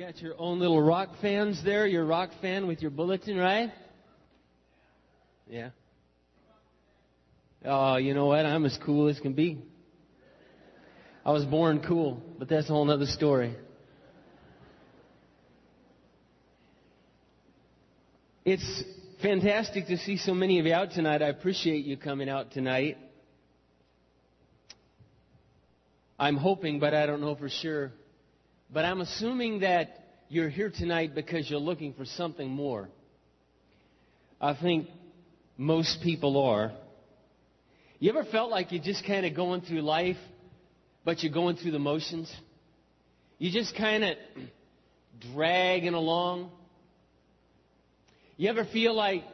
got your own little rock fans there, your rock fan with your bulletin, right? Yeah. Oh, you know what? I'm as cool as can be. I was born cool, but that's a whole other story. It's fantastic to see so many of you out tonight. I appreciate you coming out tonight. I'm hoping, but I don't know for sure. But I'm assuming that you're here tonight because you're looking for something more. I think most people are. You ever felt like you're just kind of going through life, but you're going through the motions? You just kind of dragging along. You ever feel like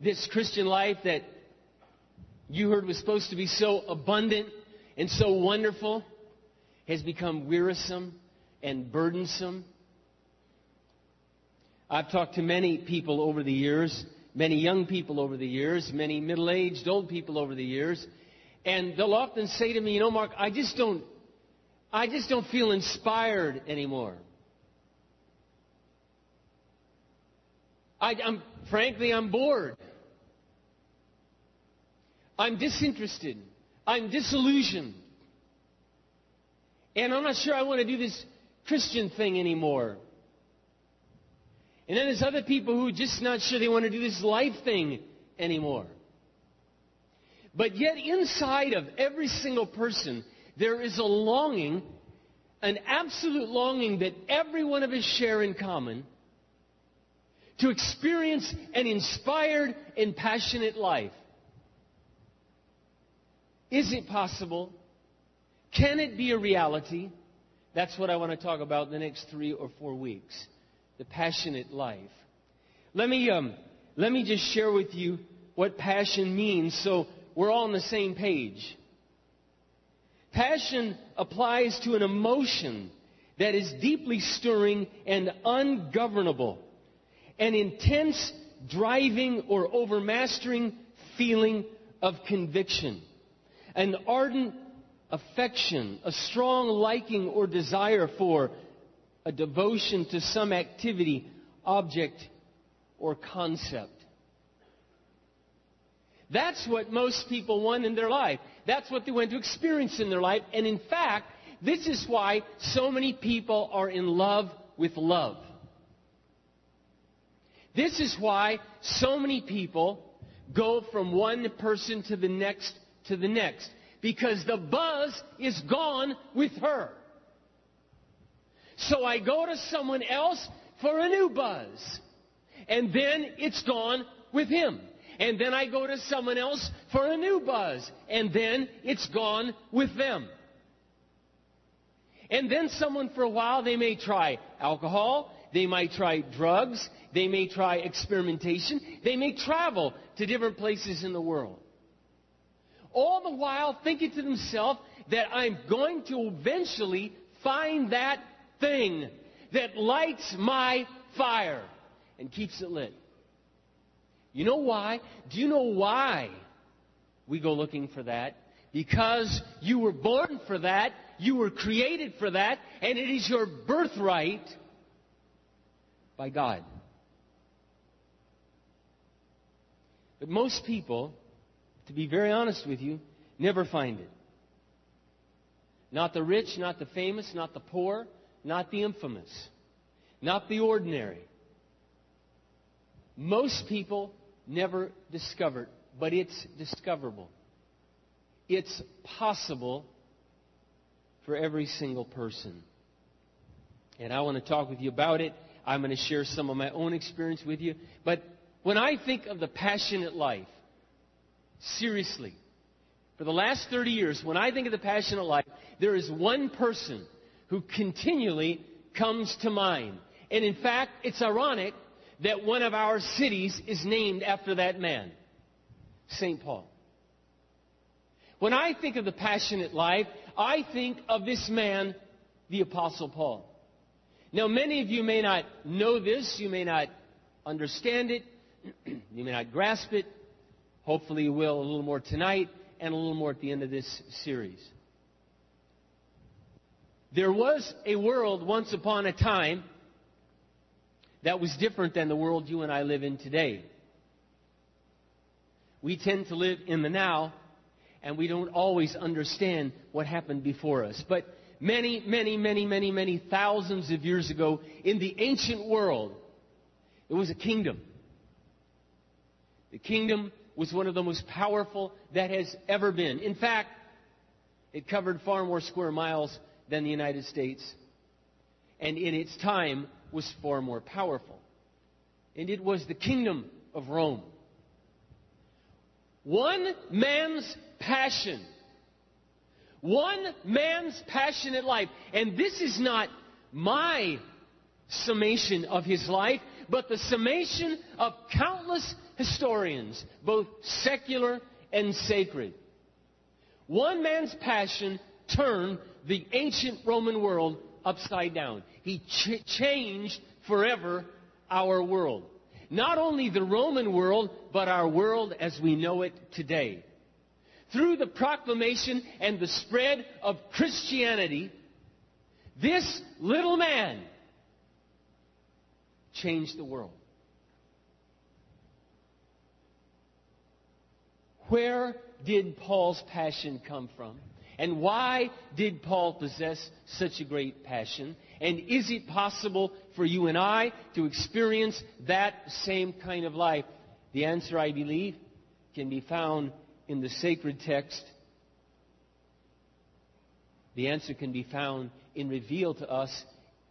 this Christian life that you heard was supposed to be so abundant and so wonderful has become wearisome and burdensome. I've talked to many people over the years, many young people over the years, many middle aged, old people over the years, and they'll often say to me, You know, Mark, I just don't, I just don't feel inspired anymore. I, I'm, frankly, I'm bored. I'm disinterested. I'm disillusioned. And I'm not sure I want to do this Christian thing anymore. And then there's other people who are just not sure they want to do this life thing anymore. But yet, inside of every single person, there is a longing, an absolute longing that every one of us share in common to experience an inspired and passionate life. Is it possible? Can it be a reality? That's what I want to talk about in the next three or four weeks the passionate life. Let me, um, let me just share with you what passion means so we're all on the same page. Passion applies to an emotion that is deeply stirring and ungovernable, an intense, driving, or overmastering feeling of conviction, an ardent affection, a strong liking or desire for, a devotion to some activity, object, or concept. That's what most people want in their life. That's what they want to experience in their life. And in fact, this is why so many people are in love with love. This is why so many people go from one person to the next to the next because the buzz is gone with her. So I go to someone else for a new buzz. And then it's gone with him. And then I go to someone else for a new buzz. And then it's gone with them. And then someone for a while, they may try alcohol, they might try drugs, they may try experimentation, they may travel to different places in the world all the while thinking to themselves that I'm going to eventually find that thing that lights my fire and keeps it lit. You know why? Do you know why we go looking for that? Because you were born for that, you were created for that, and it is your birthright by God. But most people to be very honest with you, never find it. Not the rich, not the famous, not the poor, not the infamous, not the ordinary. Most people never discover it, but it's discoverable. It's possible for every single person. And I want to talk with you about it. I'm going to share some of my own experience with you. But when I think of the passionate life, seriously. For the last 30 years, when I think of the passionate life, there is one person who continually comes to mind. And in fact, it's ironic that one of our cities is named after that man, St. Paul. When I think of the passionate life, I think of this man, the Apostle Paul. Now, many of you may not know this, you may not understand it, you may not grasp it, Hopefully, will a little more tonight and a little more at the end of this series. There was a world once upon a time that was different than the world you and I live in today. We tend to live in the now, and we don't always understand what happened before us. But many, many, many, many, many thousands of years ago, in the ancient world, it was a kingdom. The kingdom was one of the most powerful that has ever been. In fact, it covered far more square miles than the United States, and in its time was far more powerful. And it was the kingdom of Rome. One man's passion. One man's passionate life. And this is not my summation of his life, but the summation of countless historians, both secular and sacred. One man's passion turned the ancient Roman world upside down. He ch- changed forever our world. Not only the Roman world, but our world as we know it today. Through the proclamation and the spread of Christianity, this little man changed the world. Where did Paul's passion come from? And why did Paul possess such a great passion? And is it possible for you and I to experience that same kind of life? The answer, I believe, can be found in the sacred text. The answer can be found in revealed to us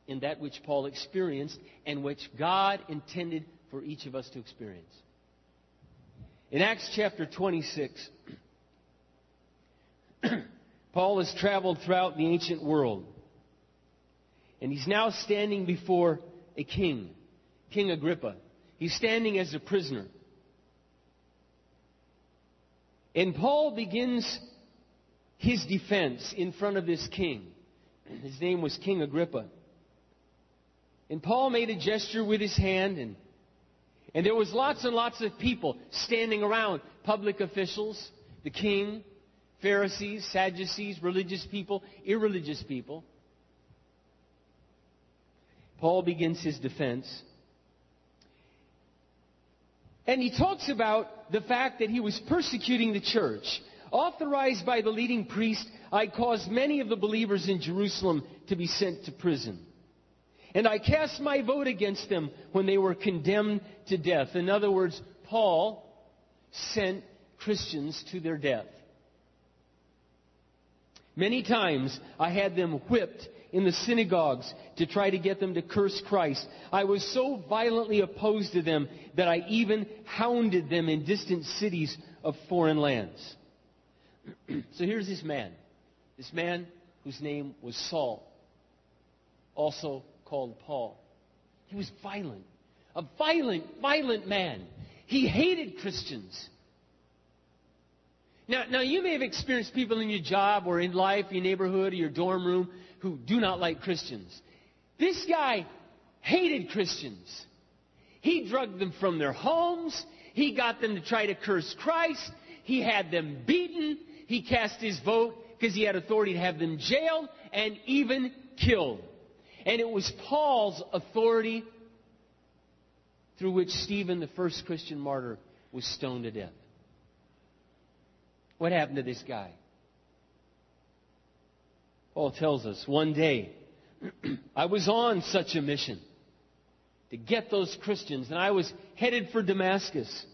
in that which Paul experienced and which God intended for each of us to experience. In Acts chapter 26, Paul has traveled throughout the ancient world. And he's now standing before a king, King Agrippa. He's standing as a prisoner. And Paul begins his defense in front of this king. His name was King Agrippa. And Paul made a gesture with his hand, and, and there was lots and lots of people standing around public officials, the king, Pharisees, Sadducees, religious people, irreligious people. Paul begins his defense. And he talks about the fact that he was persecuting the church. Authorized by the leading priest, I caused many of the believers in Jerusalem to be sent to prison. And I cast my vote against them when they were condemned to death. In other words, Paul sent Christians to their death. Many times I had them whipped in the synagogues to try to get them to curse Christ. I was so violently opposed to them that I even hounded them in distant cities of foreign lands. so here's this man. This man whose name was Saul, also called Paul. He was violent. A violent, violent man. He hated Christians. Now, now you may have experienced people in your job or in life, your neighborhood, or your dorm room who do not like Christians. This guy hated Christians. He drugged them from their homes. He got them to try to curse Christ. He had them beaten. He cast his vote because he had authority to have them jailed and even killed. And it was Paul's authority through which Stephen, the first Christian martyr, was stoned to death. What happened to this guy? Paul tells us one day, I was on such a mission to get those Christians, and I was headed for Damascus.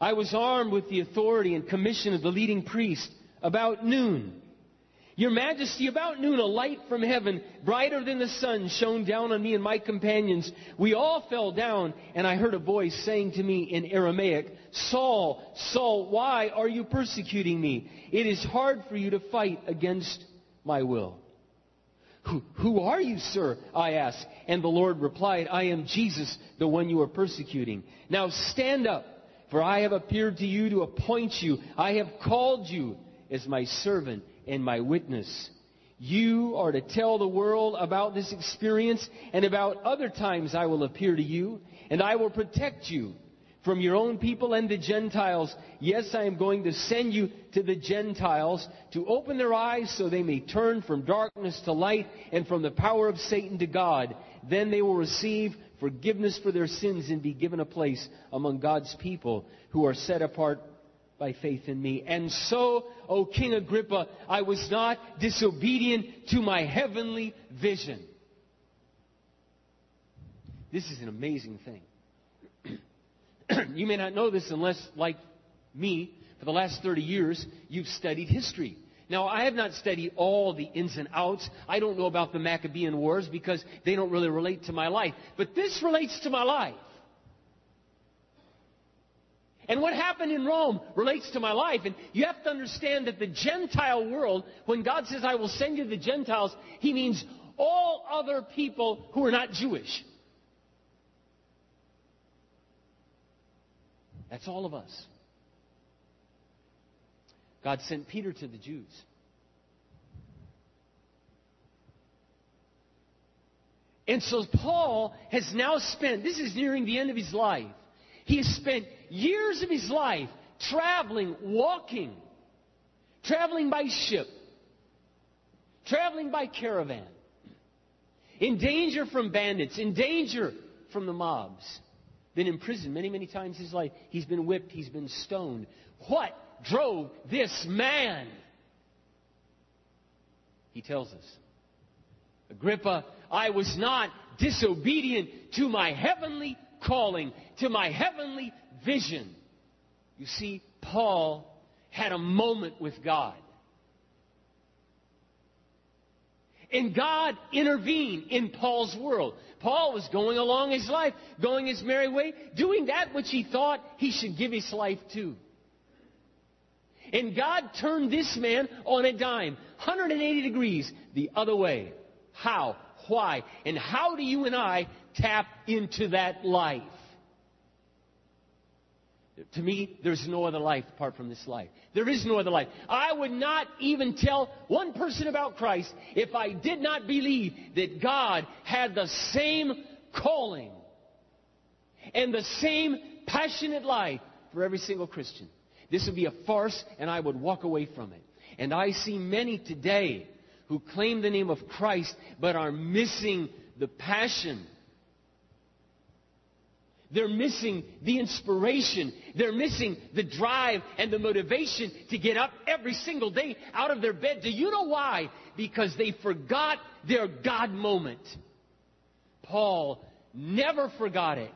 I was armed with the authority and commission of the leading priest about noon. Your Majesty, about noon, a light from heaven, brighter than the sun, shone down on me and my companions. We all fell down, and I heard a voice saying to me in Aramaic, Saul, Saul, why are you persecuting me? It is hard for you to fight against my will. Who, who are you, sir? I asked. And the Lord replied, I am Jesus, the one you are persecuting. Now stand up, for I have appeared to you to appoint you. I have called you as my servant and my witness. You are to tell the world about this experience and about other times I will appear to you, and I will protect you from your own people and the Gentiles. Yes, I am going to send you to the Gentiles to open their eyes so they may turn from darkness to light and from the power of Satan to God. Then they will receive forgiveness for their sins and be given a place among God's people who are set apart by faith in me. And so, O King Agrippa, I was not disobedient to my heavenly vision. This is an amazing thing. you may not know this unless, like me, for the last 30 years, you've studied history. Now, I have not studied all the ins and outs. I don't know about the Maccabean Wars because they don't really relate to my life. But this relates to my life. And what happened in Rome relates to my life. And you have to understand that the Gentile world, when God says, I will send you the Gentiles, He means all other people who are not Jewish. That's all of us. God sent Peter to the Jews. And so Paul has now spent, this is nearing the end of his life, he has spent years of his life traveling, walking, traveling by ship, traveling by caravan, in danger from bandits, in danger from the mobs been in prison many, many times in his life. He's been whipped, he's been stoned. What drove this man? He tells us Agrippa, I was not disobedient to my heavenly calling, to my heavenly vision. You see, Paul had a moment with God. And God intervened in Paul's world. Paul was going along his life, going his merry way, doing that which he thought he should give his life to. And God turned this man on a dime, 180 degrees the other way. How? Why? And how do you and I tap into that life? To me, there's no other life apart from this life. There is no other life. I would not even tell one person about Christ if I did not believe that God had the same calling and the same passionate life for every single Christian. This would be a farce, and I would walk away from it. And I see many today who claim the name of Christ but are missing the passion they're missing the inspiration. They're missing the drive and the motivation to get up every single day out of their bed. Do you know why? Because they forgot their God moment. Paul never forgot it.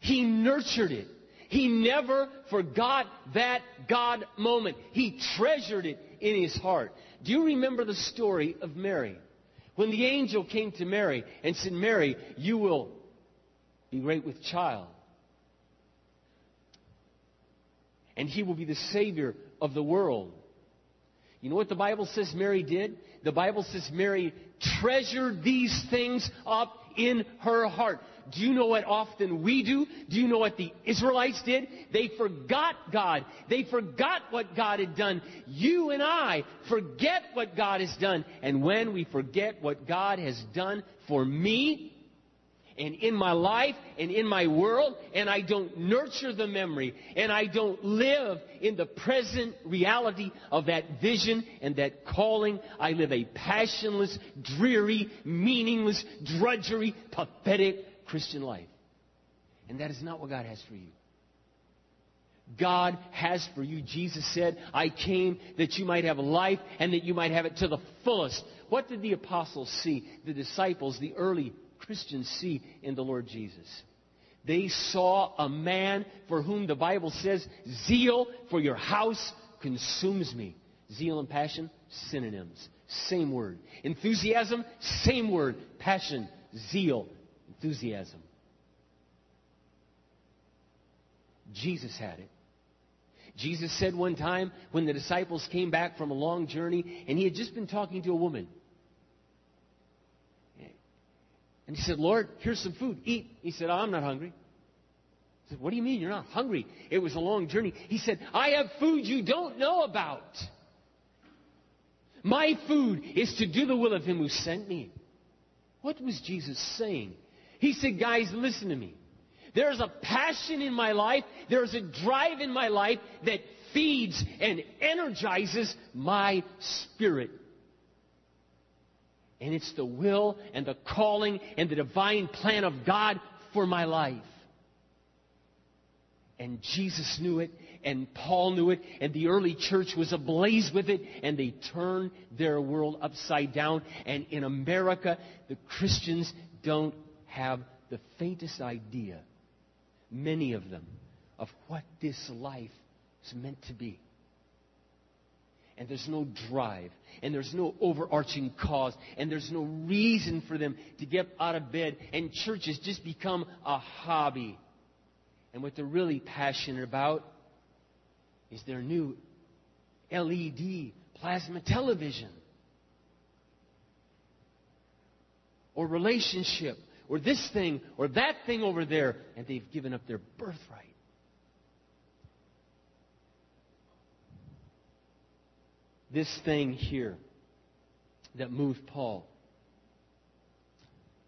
He nurtured it. He never forgot that God moment. He treasured it in his heart. Do you remember the story of Mary? When the angel came to Mary and said, Mary, you will be great with child. And he will be the Savior of the world. You know what the Bible says Mary did? The Bible says Mary treasured these things up in her heart. Do you know what often we do? Do you know what the Israelites did? They forgot God. They forgot what God had done. You and I forget what God has done. And when we forget what God has done for me, and in my life and in my world, and I don't nurture the memory, and I don't live in the present reality of that vision and that calling. I live a passionless, dreary, meaningless, drudgery, pathetic Christian life. And that is not what God has for you. God has for you. Jesus said, I came that you might have life and that you might have it to the fullest. What did the apostles see? The disciples, the early Christians see in the Lord Jesus. They saw a man for whom the Bible says, Zeal for your house consumes me. Zeal and passion, synonyms. Same word. Enthusiasm, same word. Passion, zeal, enthusiasm. Jesus had it. Jesus said one time when the disciples came back from a long journey and he had just been talking to a woman. And he said, Lord, here's some food. Eat. He said, oh, I'm not hungry. He said, What do you mean you're not hungry? It was a long journey. He said, I have food you don't know about. My food is to do the will of him who sent me. What was Jesus saying? He said, Guys, listen to me. There's a passion in my life. There's a drive in my life that feeds and energizes my spirit. And it's the will and the calling and the divine plan of God for my life. And Jesus knew it, and Paul knew it, and the early church was ablaze with it, and they turned their world upside down. And in America, the Christians don't have the faintest idea, many of them, of what this life is meant to be. And there's no drive, and there's no overarching cause, and there's no reason for them to get out of bed, and churches just become a hobby. And what they're really passionate about is their new LED plasma television. Or relationship, or this thing, or that thing over there, and they've given up their birthright. This thing here that moved Paul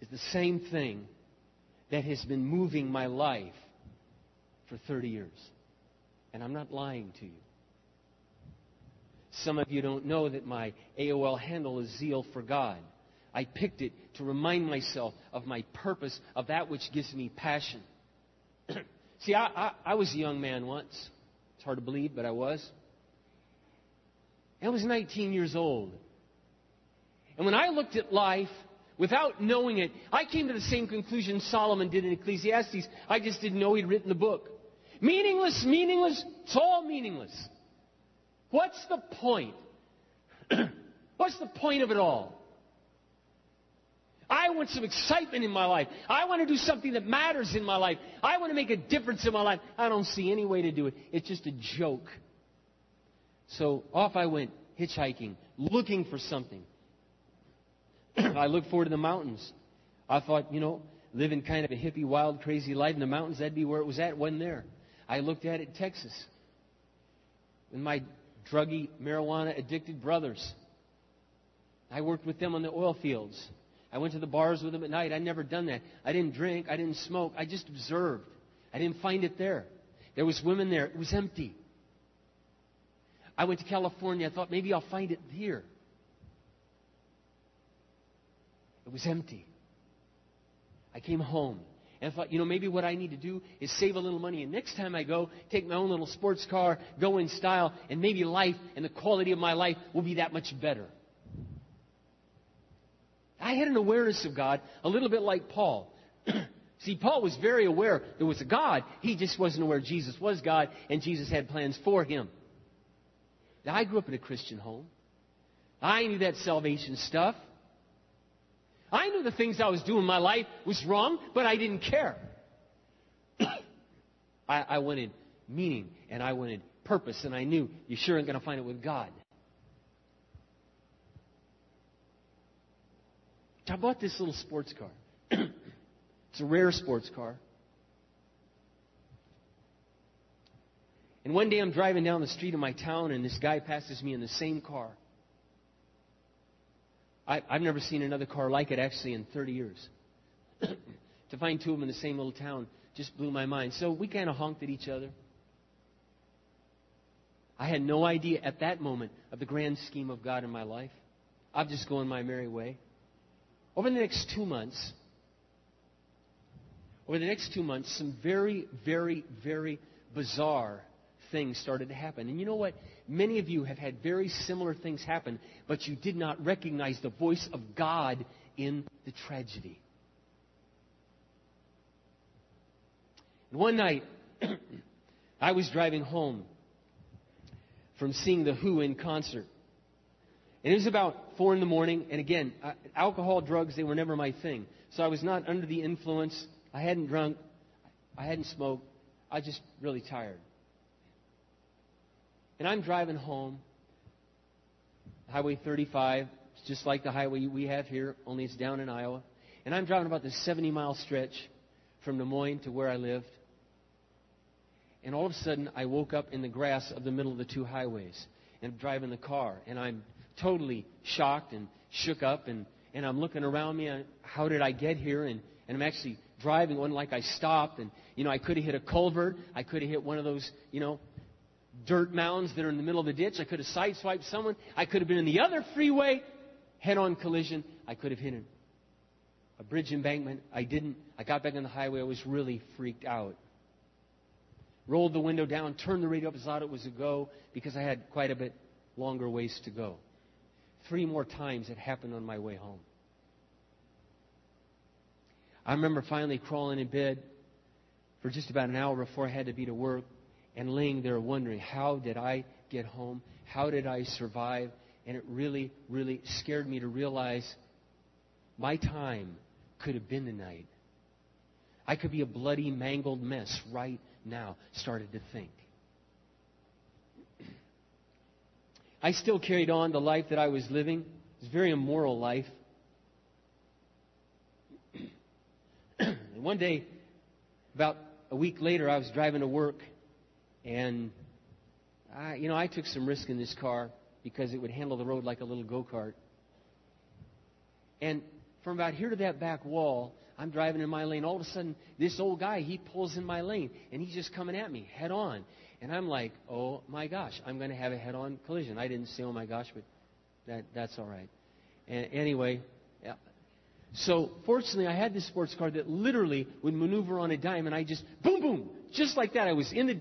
is the same thing that has been moving my life for 30 years. And I'm not lying to you. Some of you don't know that my AOL handle is Zeal for God. I picked it to remind myself of my purpose, of that which gives me passion. See, I, I, I, was a young man once. It's hard to believe, but I was. I was 19 years old. And when I looked at life without knowing it, I came to the same conclusion Solomon did in Ecclesiastes. I just didn't know he'd written the book. Meaningless, meaningless, it's all meaningless. What's the point? What's the point of it all? I want some excitement in my life. I want to do something that matters in my life. I want to make a difference in my life. I don't see any way to do it. It's just a joke. So off I went, hitchhiking, looking for something. I looked forward to the mountains. I thought, you know, living kind of a hippie, wild, crazy life in the mountains, that'd be where it was at. Wasn't there. I looked at it Texas. With my druggy, marijuana addicted brothers. I worked with them on the oil fields. I went to the bars with them at night. I'd never done that. I didn't drink. I didn't smoke. I just observed. I didn't find it there. There was women there. It was empty. I went to California. I thought maybe I'll find it here. It was empty. I came home. And I thought, you know, maybe what I need to do is save a little money. And next time I go, take my own little sports car, go in style, and maybe life and the quality of my life will be that much better. I had an awareness of God, a little bit like Paul. See, Paul was very aware there was a God. He just wasn't aware Jesus was God, and Jesus had plans for him. Now, I grew up in a Christian home. I knew that salvation stuff. I knew the things I was doing in my life was wrong, but I didn't care. I, I wanted meaning and I wanted purpose, and I knew you sure ain't going to find it with God. I bought this little sports car. it's a rare sports car. And one day I'm driving down the street of my town, and this guy passes me in the same car. I, have never seen another car like it actually in 30 years. to find two of them in the same little town just blew my mind. So we kind of honked at each other. I had no idea at that moment of the grand scheme of God in my life. I'm just going my merry way. Over the next two months, over the next two months, some very, very, very bizarre things started to happen. And you know what? Many of you have had very similar things happen, but you did not recognize the voice of God in the tragedy. one night, I was driving home from seeing The Who in concert. And it was about four in the morning. And again, alcohol, drugs, they were never my thing. So I was not under the influence. I hadn't drunk. I hadn't smoked. I was just really tired. And I'm driving home, Highway 35. It's just like the highway we have here, only it's down in Iowa. And I'm driving about this 70 mile stretch from Des Moines to where I lived. And all of a sudden, I woke up in the grass of the middle of the two highways and I'm driving the car. And I'm totally shocked and shook up. And, and I'm looking around me. And how did I get here? And, and I'm actually driving. Wasn't like I stopped and, you know, I could have hit a culvert. I could have hit one of those, you know, dirt mounds that are in the middle of the ditch. I could have sideswiped someone. I could have been in the other freeway, head on collision. I could have hit a bridge embankment. I didn't. I got back on the highway. I was really freaked out. Rolled the window down, turned the radio up, as loud as it was a go because I had quite a bit longer ways to go. Three more times it happened on my way home. I remember finally crawling in bed for just about an hour before I had to be to work and laying there wondering, how did I get home? How did I survive? And it really, really scared me to realize my time could have been tonight. I could be a bloody, mangled mess right now. Started to think. I still carried on the life that I was living. It was a very immoral life. and one day, about a week later, I was driving to work, and I, you know, I took some risk in this car because it would handle the road like a little go kart. And from about here to that back wall, I'm driving in my lane. All of a sudden, this old guy, he pulls in my lane, and he's just coming at me head on. And I'm like, oh my gosh, I'm going to have a head on collision. I didn't say, oh my gosh, but that, that's all right. And anyway, yeah. So fortunately, I had this sports car that literally would maneuver on a dime, and I just, boom, boom, just like that. I was in the,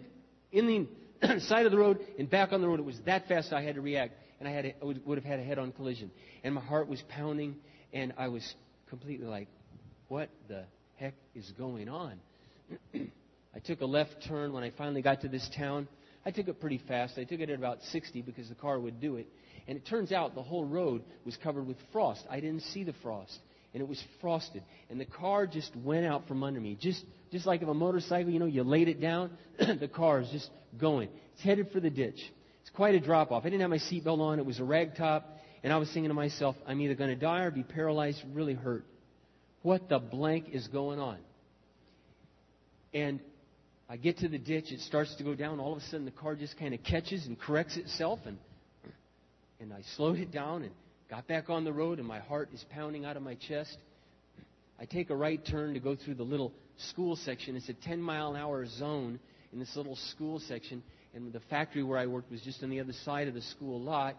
in the side of the road and back on the road. It was that fast I had to react, and I had a, would, would have had a head on collision. And my heart was pounding, and I was completely like, what the heck is going on? I took a left turn when I finally got to this town. I took it pretty fast. I took it at about 60 because the car would do it. And it turns out the whole road was covered with frost. I didn't see the frost. And it was frosted. And the car just went out from under me. Just, just like if a motorcycle, you know, you laid it down, the car is just going. It's headed for the ditch. It's quite a drop off. I didn't have my seatbelt on. It was a rag top. And I was thinking to myself, I'm either going to die or be paralyzed, really hurt. What the blank is going on? And I get to the ditch, it starts to go down. All of a sudden, the car just kind of catches and corrects itself, and and I slowed it down and got back on the road, and my heart is pounding out of my chest. I take a right turn to go through the little school section. It's a 10 mile an hour zone in this little school section, and the factory where I worked was just on the other side of the school lot.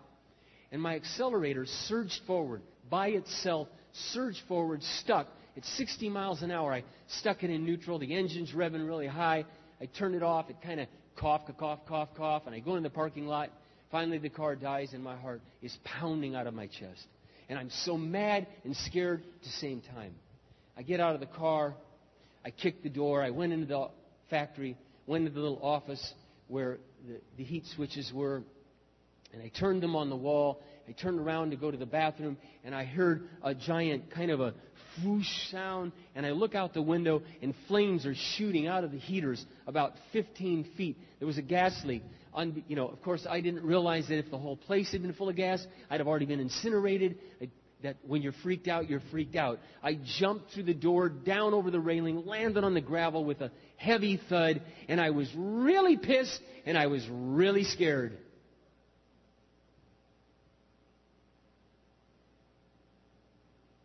And my accelerator surged forward by itself, surged forward, stuck at 60 miles an hour. I stuck it in neutral. The engine's revving really high. I turn it off. It kind of cough, cough, cough, cough, and I go in the parking lot. Finally, the car dies, and my heart is pounding out of my chest. And I'm so mad and scared at the same time. I get out of the car. I kick the door. I went into the factory, went into the little office where the, the heat switches were, and I turned them on the wall. I turned around to go to the bathroom, and I heard a giant kind of a whoosh sound, and I look out the window, and flames are shooting out of the heaters about 15 feet. There was a gas leak. Un, you know, of course, I didn't realize that if the whole place had been full of gas, I'd have already been incinerated. I, that when you're freaked out, you're freaked out. I jumped through the door, down over the railing, landed on the gravel with a heavy thud, and I was really pissed, and I was really scared.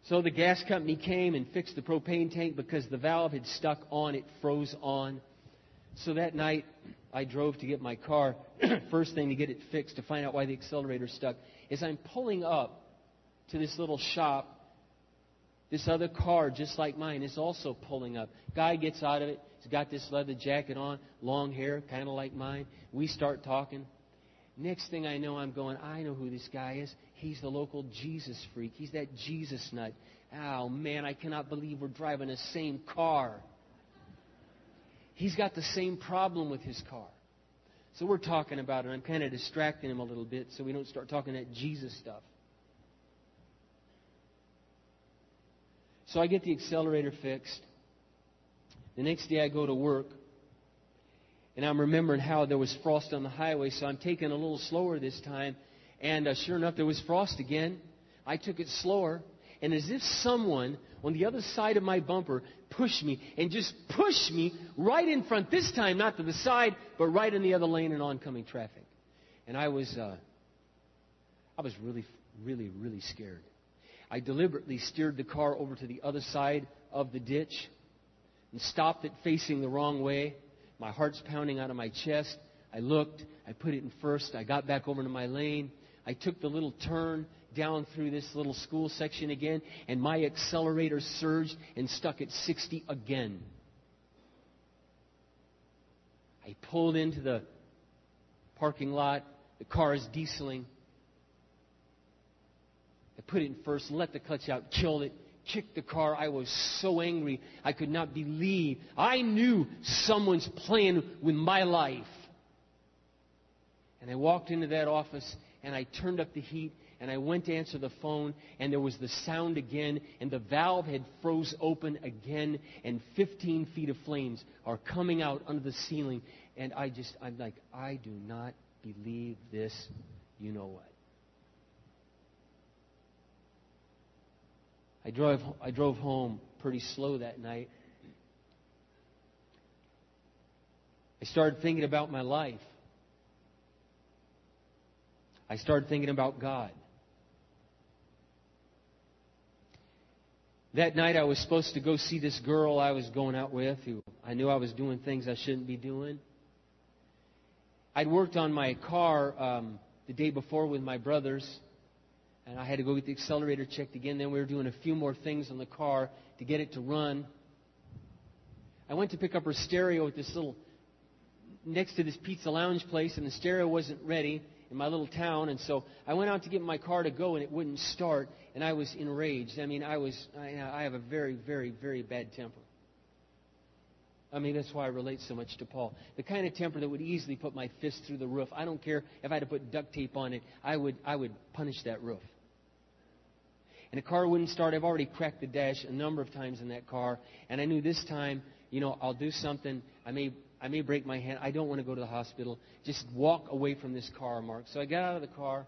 So the gas company came and fixed the propane tank because the valve had stuck on, it froze on. So that night, I drove to get my car. First thing to get it fixed to find out why the accelerator stuck is I'm pulling up to this little shop. This other car, just like mine, is also pulling up. Guy gets out of it. He's got this leather jacket on, long hair, kind of like mine. We start talking. Next thing I know, I'm going, I know who this guy is. He's the local Jesus freak. He's that Jesus nut. Oh, man, I cannot believe we're driving the same car. He's got the same problem with his car. So we're talking about it. I'm kind of distracting him a little bit so we don't start talking that Jesus stuff. So I get the accelerator fixed. The next day I go to work. And I'm remembering how there was frost on the highway, so I'm taking a little slower this time. And uh, sure enough, there was frost again. I took it slower. And as if someone on the other side of my bumper pushed me and just pushed me right in front. This time, not to the side, but right in the other lane in oncoming traffic. And I was, uh, I was really, really, really scared. I deliberately steered the car over to the other side of the ditch and stopped it facing the wrong way. My heart's pounding out of my chest. I looked. I put it in first. I got back over to my lane. I took the little turn down through this little school section again, and my accelerator surged and stuck at 60 again. I pulled into the parking lot. The car is dieseling. I put it in first, let the clutch out, killed it, kicked the car. I was so angry. I could not believe. I knew someone's playing with my life. And I walked into that office and I turned up the heat and I went to answer the phone and there was the sound again and the valve had froze open again and 15 feet of flames are coming out under the ceiling and I just I'm like I do not believe this you know what I drove, I drove home pretty slow that night. I started thinking about my life. I started thinking about God. That night I was supposed to go see this girl I was going out with who I knew I was doing things I shouldn't be doing. I'd worked on my car um, the day before with my brothers and I had to go get the accelerator checked again. Then we were doing a few more things on the car to get it to run. I went to pick up her stereo at this little next to this pizza lounge place, and the stereo wasn't ready in my little town, and so I went out to get my car to go, and it wouldn't start, and I was enraged. I mean, I was I, have a very, very, very bad temper. I mean, that's why I relate so much to Paul. The kind of temper that would easily put my fist through the roof. I don't care if I had to put duct tape on it. I would, I would punish that roof and the car wouldn't start. I've already cracked the dash a number of times in that car, and I knew this time, you know, I'll do something. I may, I may break my hand. I don't want to go to the hospital. Just walk away from this car, Mark. So I got out of the car,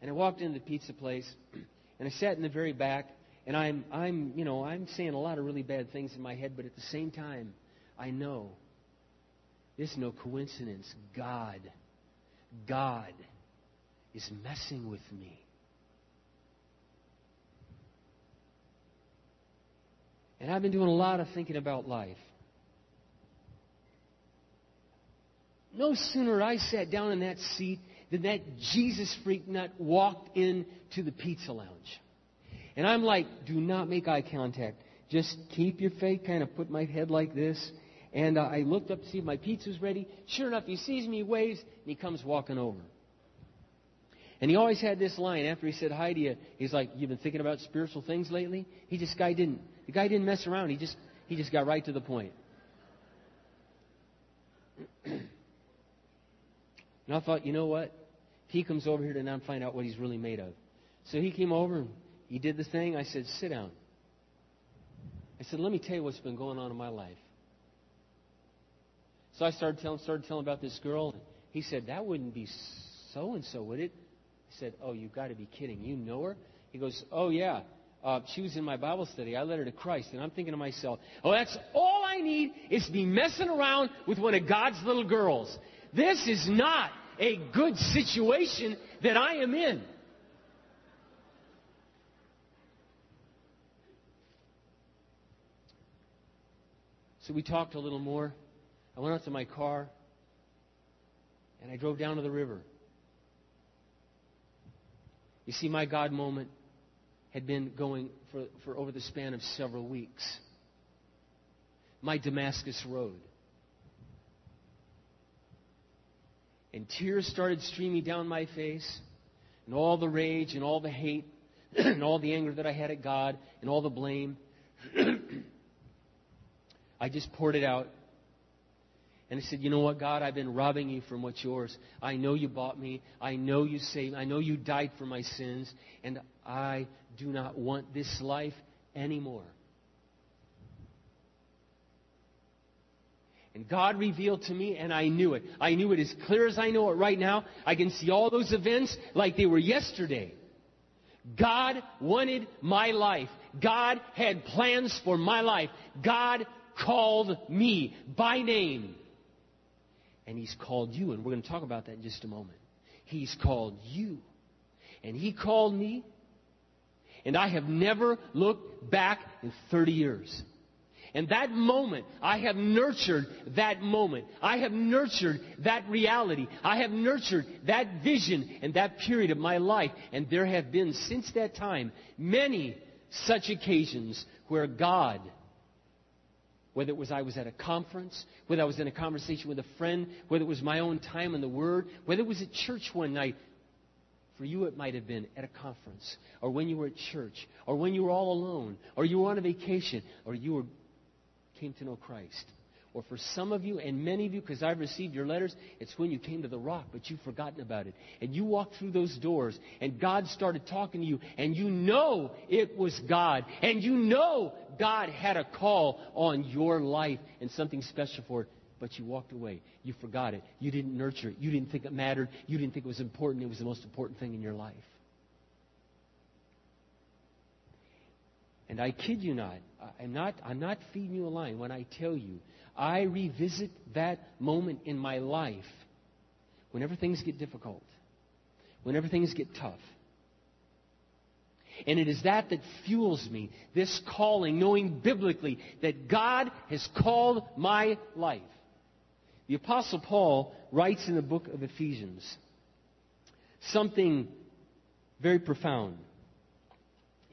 and I walked into the pizza place, and I sat in the very back, and I'm, I'm, you know, I'm saying a lot of really bad things in my head, but at the same time, I know is no coincidence. God, God is messing with me. And I've been doing a lot of thinking about life. No sooner I sat down in that seat than that Jesus freak nut walked into the pizza lounge. And I'm like, do not make eye contact. Just keep your face, kind of put my head like this. And uh, I looked up to see if my pizza's ready. Sure enough, he sees me, waves, and he comes walking over. And he always had this line after he said hi to you. He's like, "You've been thinking about spiritual things lately?" He just guy didn't. The guy didn't mess around. He just he just got right to the point. and I thought, you know what? He comes over here to now find out what he's really made of. So he came over and he did the thing. I said, sit down. I said, let me tell you what's been going on in my life. So I started telling, started telling about this girl. He said, that wouldn't be so and so, would it? I said, Oh, you've got to be kidding. You know her? He goes, Oh, yeah. Uh, she was in my Bible study. I led her to Christ. And I'm thinking to myself, Oh, that's all I need is to be messing around with one of God's little girls. This is not a good situation that I am in. So we talked a little more. I went out to my car and I drove down to the river. You see, my God moment had been going for, for over the span of several weeks. My Damascus Road. And tears started streaming down my face, and all the rage and all the hate and all the anger that I had at God and all the blame. I just poured it out and he said, You know what, God, I've been robbing you from what's yours. I know you bought me. I know you saved I know you died for my sins. And I do not want this life anymore. And God revealed to me, and I knew it. I knew it as clear as I know it right now. I can see all those events like they were yesterday. God wanted my life. God had plans for my life. God called me by name. And He's called you, and we're going to talk about that in just a moment. He's called you. And He called me, and I have never looked back in 30 years. And that moment, I have nurtured that moment. I have nurtured that reality. I have nurtured that vision and that period of my life. And there have been, since that time, many such occasions where God, whether it was I was at a conference, whether I was in a conversation with a friend, whether it was my own time in the Word, whether it was at church one night, for you, it might have been at a conference, or when you were at church, or when you were all alone, or you were on a vacation, or you were, came to know Christ. Or for some of you, and many of you, because I've received your letters, it's when you came to the rock, but you've forgotten about it. And you walked through those doors, and God started talking to you, and you know it was God. And you know God had a call on your life and something special for it but you walked away. You forgot it. You didn't nurture it. You didn't think it mattered. You didn't think it was important. It was the most important thing in your life. And I kid you not, I'm not, I'm not feeding you a line when I tell you, I revisit that moment in my life whenever things get difficult, whenever things get tough. And it is that that fuels me, this calling, knowing biblically that God has called my life. The Apostle Paul writes in the book of Ephesians something very profound.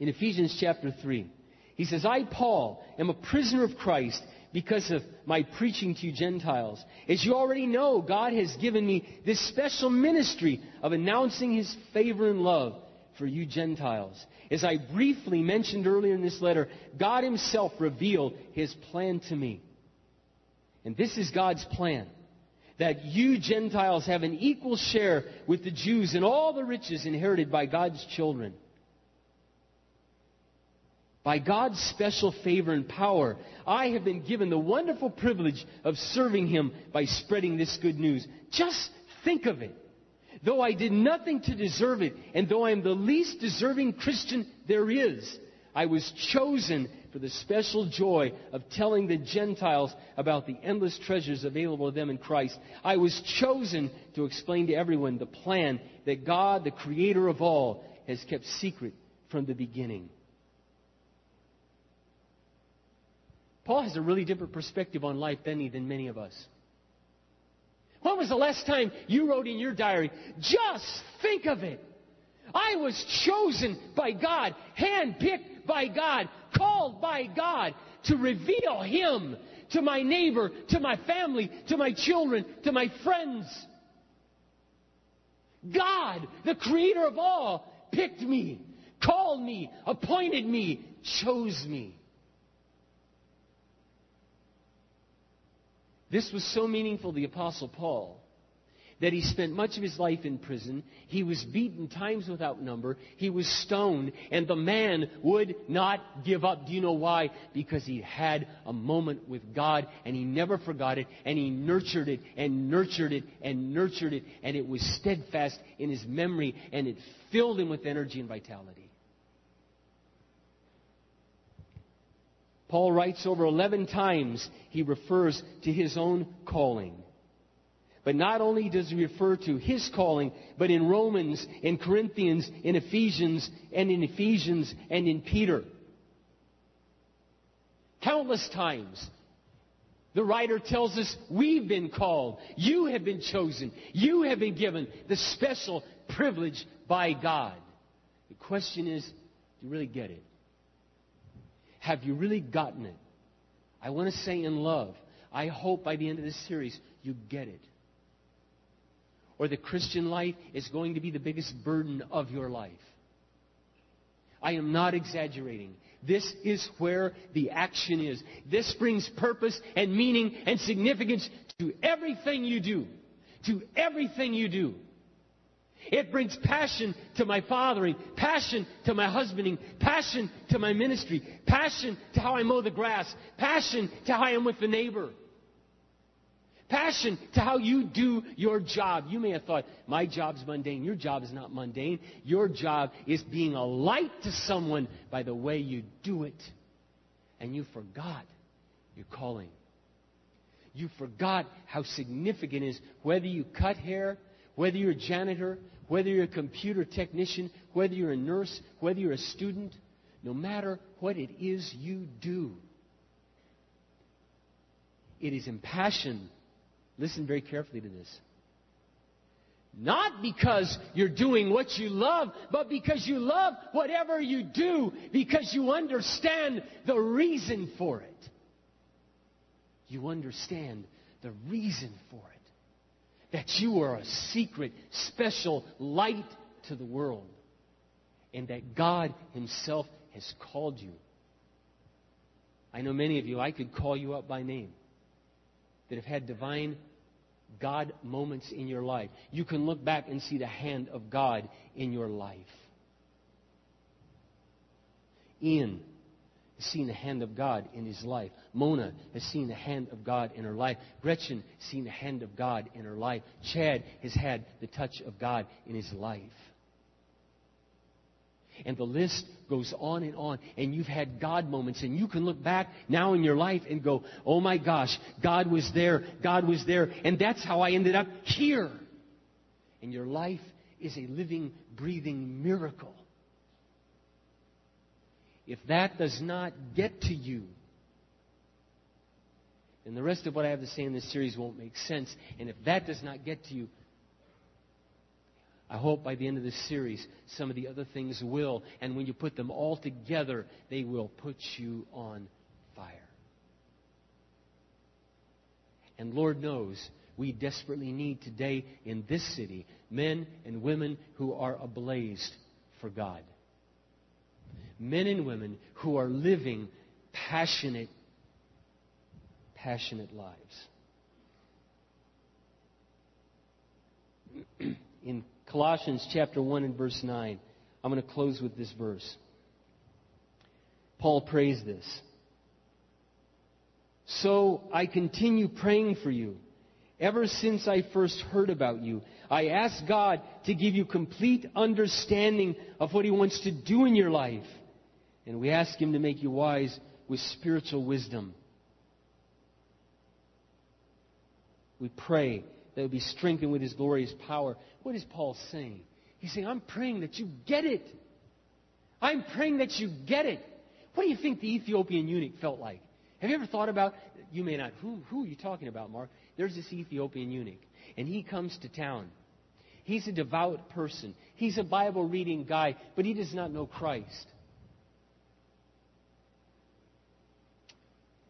In Ephesians chapter 3, he says, I, Paul, am a prisoner of Christ because of my preaching to you Gentiles. As you already know, God has given me this special ministry of announcing his favor and love for you Gentiles. As I briefly mentioned earlier in this letter, God himself revealed his plan to me. And this is God's plan that you Gentiles have an equal share with the Jews in all the riches inherited by God's children. By God's special favor and power, I have been given the wonderful privilege of serving Him by spreading this good news. Just think of it. Though I did nothing to deserve it, and though I am the least deserving Christian there is, I was chosen for the special joy of telling the Gentiles about the endless treasures available to them in Christ. I was chosen to explain to everyone the plan that God, the creator of all, has kept secret from the beginning. Paul has a really different perspective on life than he than many of us. When was the last time you wrote in your diary, just think of it? I was chosen by God, handpicked by God, called by God to reveal Him to my neighbor, to my family, to my children, to my friends. God, the creator of all, picked me, called me, appointed me, chose me. This was so meaningful the Apostle Paul that he spent much of his life in prison. He was beaten times without number. He was stoned, and the man would not give up. Do you know why? Because he had a moment with God, and he never forgot it, and he nurtured it, and nurtured it, and nurtured it, and it was steadfast in his memory, and it filled him with energy and vitality. Paul writes over 11 times he refers to his own calling. But not only does he refer to his calling, but in Romans, in Corinthians, in Ephesians, and in Ephesians, and in Peter. Countless times, the writer tells us we've been called. You have been chosen. You have been given the special privilege by God. The question is, do you really get it? Have you really gotten it? I want to say in love, I hope by the end of this series you get it or the Christian life is going to be the biggest burden of your life. I am not exaggerating. This is where the action is. This brings purpose and meaning and significance to everything you do. To everything you do. It brings passion to my fathering, passion to my husbanding, passion to my ministry, passion to how I mow the grass, passion to how I am with the neighbor. Passion to how you do your job. You may have thought, my job's mundane. Your job is not mundane. Your job is being a light to someone by the way you do it. And you forgot your calling. You forgot how significant it is whether you cut hair, whether you're a janitor, whether you're a computer technician, whether you're a nurse, whether you're a student, no matter what it is you do, it is impassioned. Listen very carefully to this. Not because you're doing what you love, but because you love whatever you do, because you understand the reason for it. You understand the reason for it. That you are a secret, special light to the world. And that God Himself has called you. I know many of you, I could call you up by name, that have had divine God moments in your life. You can look back and see the hand of God in your life. Ian has seen the hand of God in his life. Mona has seen the hand of God in her life. Gretchen has seen the hand of God in her life. Chad has had the touch of God in his life. And the list goes on and on. And you've had God moments. And you can look back now in your life and go, oh my gosh, God was there. God was there. And that's how I ended up here. And your life is a living, breathing miracle. If that does not get to you, then the rest of what I have to say in this series won't make sense. And if that does not get to you, I hope by the end of this series, some of the other things will. And when you put them all together, they will put you on fire. And Lord knows we desperately need today in this city men and women who are ablaze for God. Men and women who are living passionate, passionate lives. in Colossians chapter 1 and verse 9. I'm going to close with this verse. Paul prays this. So I continue praying for you. Ever since I first heard about you, I ask God to give you complete understanding of what He wants to do in your life. And we ask Him to make you wise with spiritual wisdom. We pray that would be strengthened with His glorious power. What is Paul saying? He's saying, I'm praying that you get it. I'm praying that you get it. What do you think the Ethiopian eunuch felt like? Have you ever thought about, you may not, who, who are you talking about, Mark? There's this Ethiopian eunuch, and he comes to town. He's a devout person. He's a Bible reading guy, but he does not know Christ.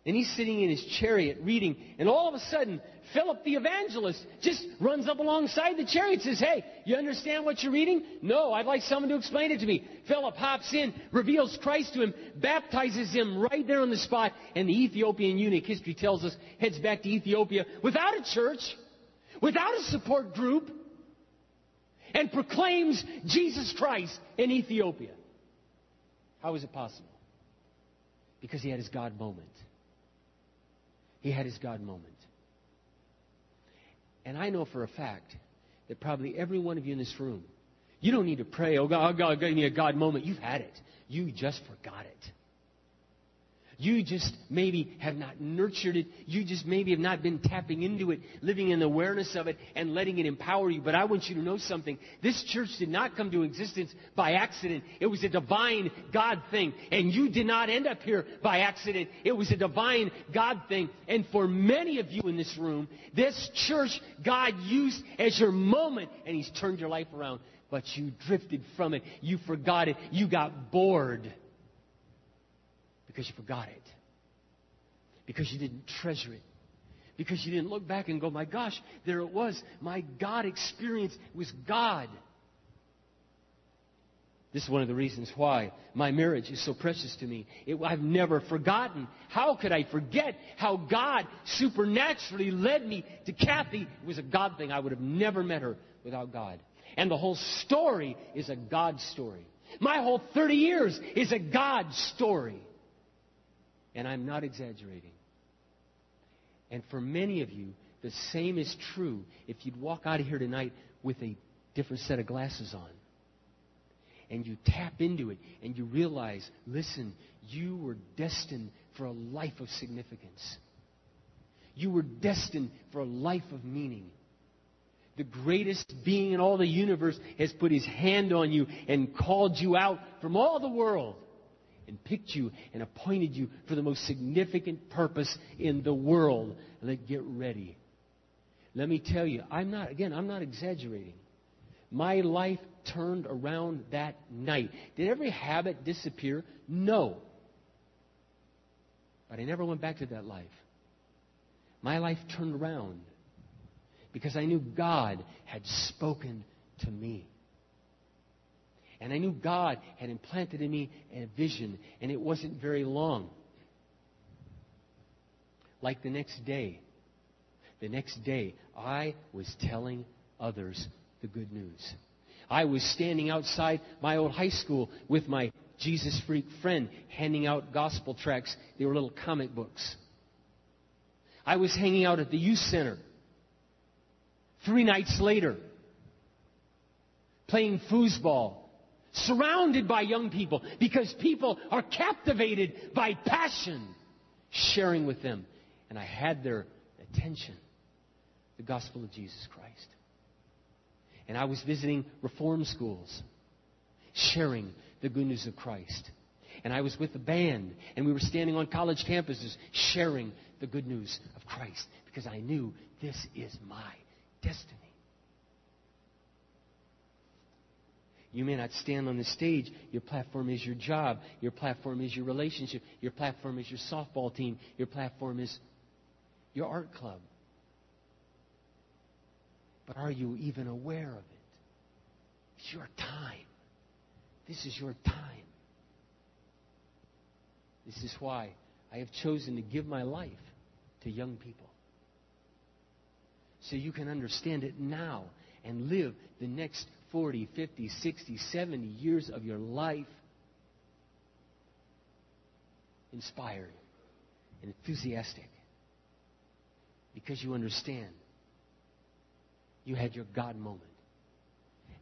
And he's sitting in his chariot reading, and all of a sudden, Philip the evangelist just runs up alongside the chariot and says, Hey, you understand what you're reading? No, I'd like someone to explain it to me. Philip hops in, reveals Christ to him, baptizes him right there on the spot, and the Ethiopian eunuch, history tells us, heads back to Ethiopia without a church, without a support group, and proclaims Jesus Christ in Ethiopia. How is it possible? Because he had his God moment. He had his God moment. And I know for a fact that probably every one of you in this room, you don't need to pray, oh God, oh God, give me a God moment. You've had it. You just forgot it. You just maybe have not nurtured it. You just maybe have not been tapping into it, living in awareness of it, and letting it empower you. But I want you to know something. This church did not come to existence by accident. It was a divine God thing. And you did not end up here by accident. It was a divine God thing. And for many of you in this room, this church God used as your moment, and He's turned your life around. But you drifted from it. You forgot it. You got bored because you forgot it. Because you didn't treasure it. Because you didn't look back and go, my gosh, there it was. My God experience was God. This is one of the reasons why my marriage is so precious to me. It, I've never forgotten. How could I forget how God supernaturally led me to Kathy? It was a God thing. I would have never met her without God. And the whole story is a God story. My whole 30 years is a God story. And I'm not exaggerating. And for many of you, the same is true if you'd walk out of here tonight with a different set of glasses on. And you tap into it and you realize, listen, you were destined for a life of significance. You were destined for a life of meaning. The greatest being in all the universe has put his hand on you and called you out from all the world and picked you and appointed you for the most significant purpose in the world. Let get ready. Let me tell you, I'm not, again, I'm not exaggerating. My life turned around that night. Did every habit disappear? No. But I never went back to that life. My life turned around because I knew God had spoken to me. And I knew God had implanted in me a vision, and it wasn't very long. Like the next day, the next day, I was telling others the good news. I was standing outside my old high school with my Jesus freak friend handing out gospel tracts. They were little comic books. I was hanging out at the youth center. Three nights later, playing foosball, surrounded by young people because people are captivated by passion, sharing with them. And I had their attention the gospel of Jesus Christ. And I was visiting reform schools, sharing the good news of Christ. And I was with a band, and we were standing on college campuses sharing the good news of Christ because I knew this is my destiny. You may not stand on the stage. Your platform is your job. Your platform is your relationship. Your platform is your softball team. Your platform is your art club. But are you even aware of it? It's your time. This is your time. This is why I have chosen to give my life to young people. So you can understand it now and live the next 40, 50, 60, 70 years of your life inspired and enthusiastic because you understand you had your God moment.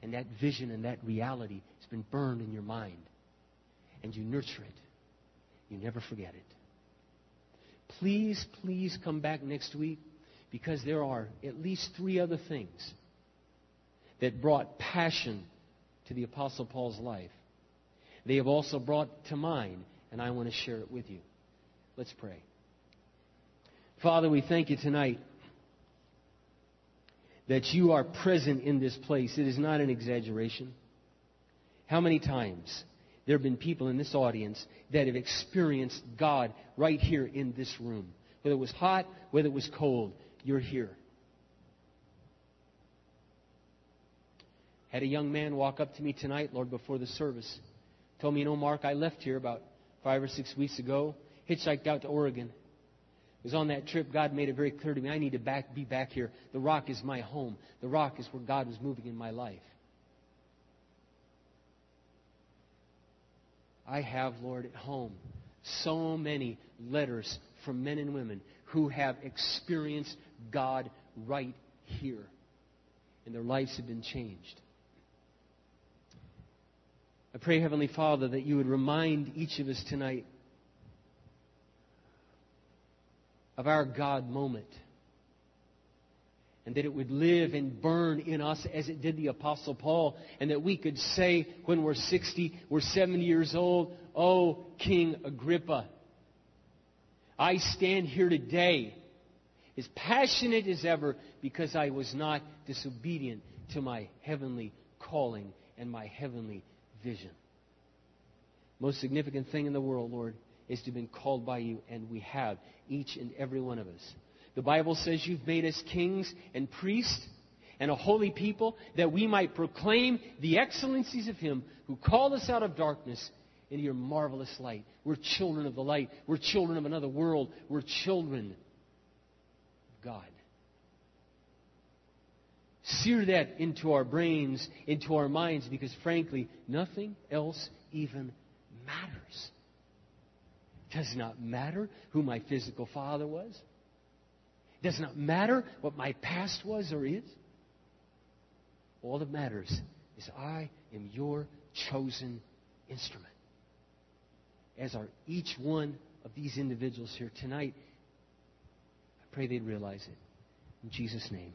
And that vision and that reality has been burned in your mind. And you nurture it. You never forget it. Please, please come back next week because there are at least three other things that brought passion to the Apostle Paul's life. They have also brought to mine, and I want to share it with you. Let's pray. Father, we thank you tonight that you are present in this place. It is not an exaggeration. How many times there have been people in this audience that have experienced God right here in this room? Whether it was hot, whether it was cold, you're here. Had a young man walk up to me tonight, Lord, before the service. Told me, you know, Mark, I left here about five or six weeks ago, hitchhiked out to Oregon. It Was on that trip, God made it very clear to me, I need to back, be back here. The rock is my home. The rock is where God was moving in my life. I have, Lord, at home so many letters from men and women who have experienced God right here. And their lives have been changed. I pray, Heavenly Father, that you would remind each of us tonight of our God moment. And that it would live and burn in us as it did the Apostle Paul. And that we could say when we're 60, we're 70 years old, Oh, King Agrippa, I stand here today as passionate as ever because I was not disobedient to my heavenly calling and my heavenly vision. Most significant thing in the world, Lord, is to have been called by you, and we have, each and every one of us. The Bible says you've made us kings and priests and a holy people that we might proclaim the excellencies of Him who called us out of darkness into your marvelous light. We're children of the light. We're children of another world. We're children of God. Sear that into our brains, into our minds, because frankly, nothing else even matters. It does not matter who my physical father was. It does not matter what my past was or is. All that matters is I am your chosen instrument. As are each one of these individuals here tonight. I pray they'd realize it. In Jesus' name.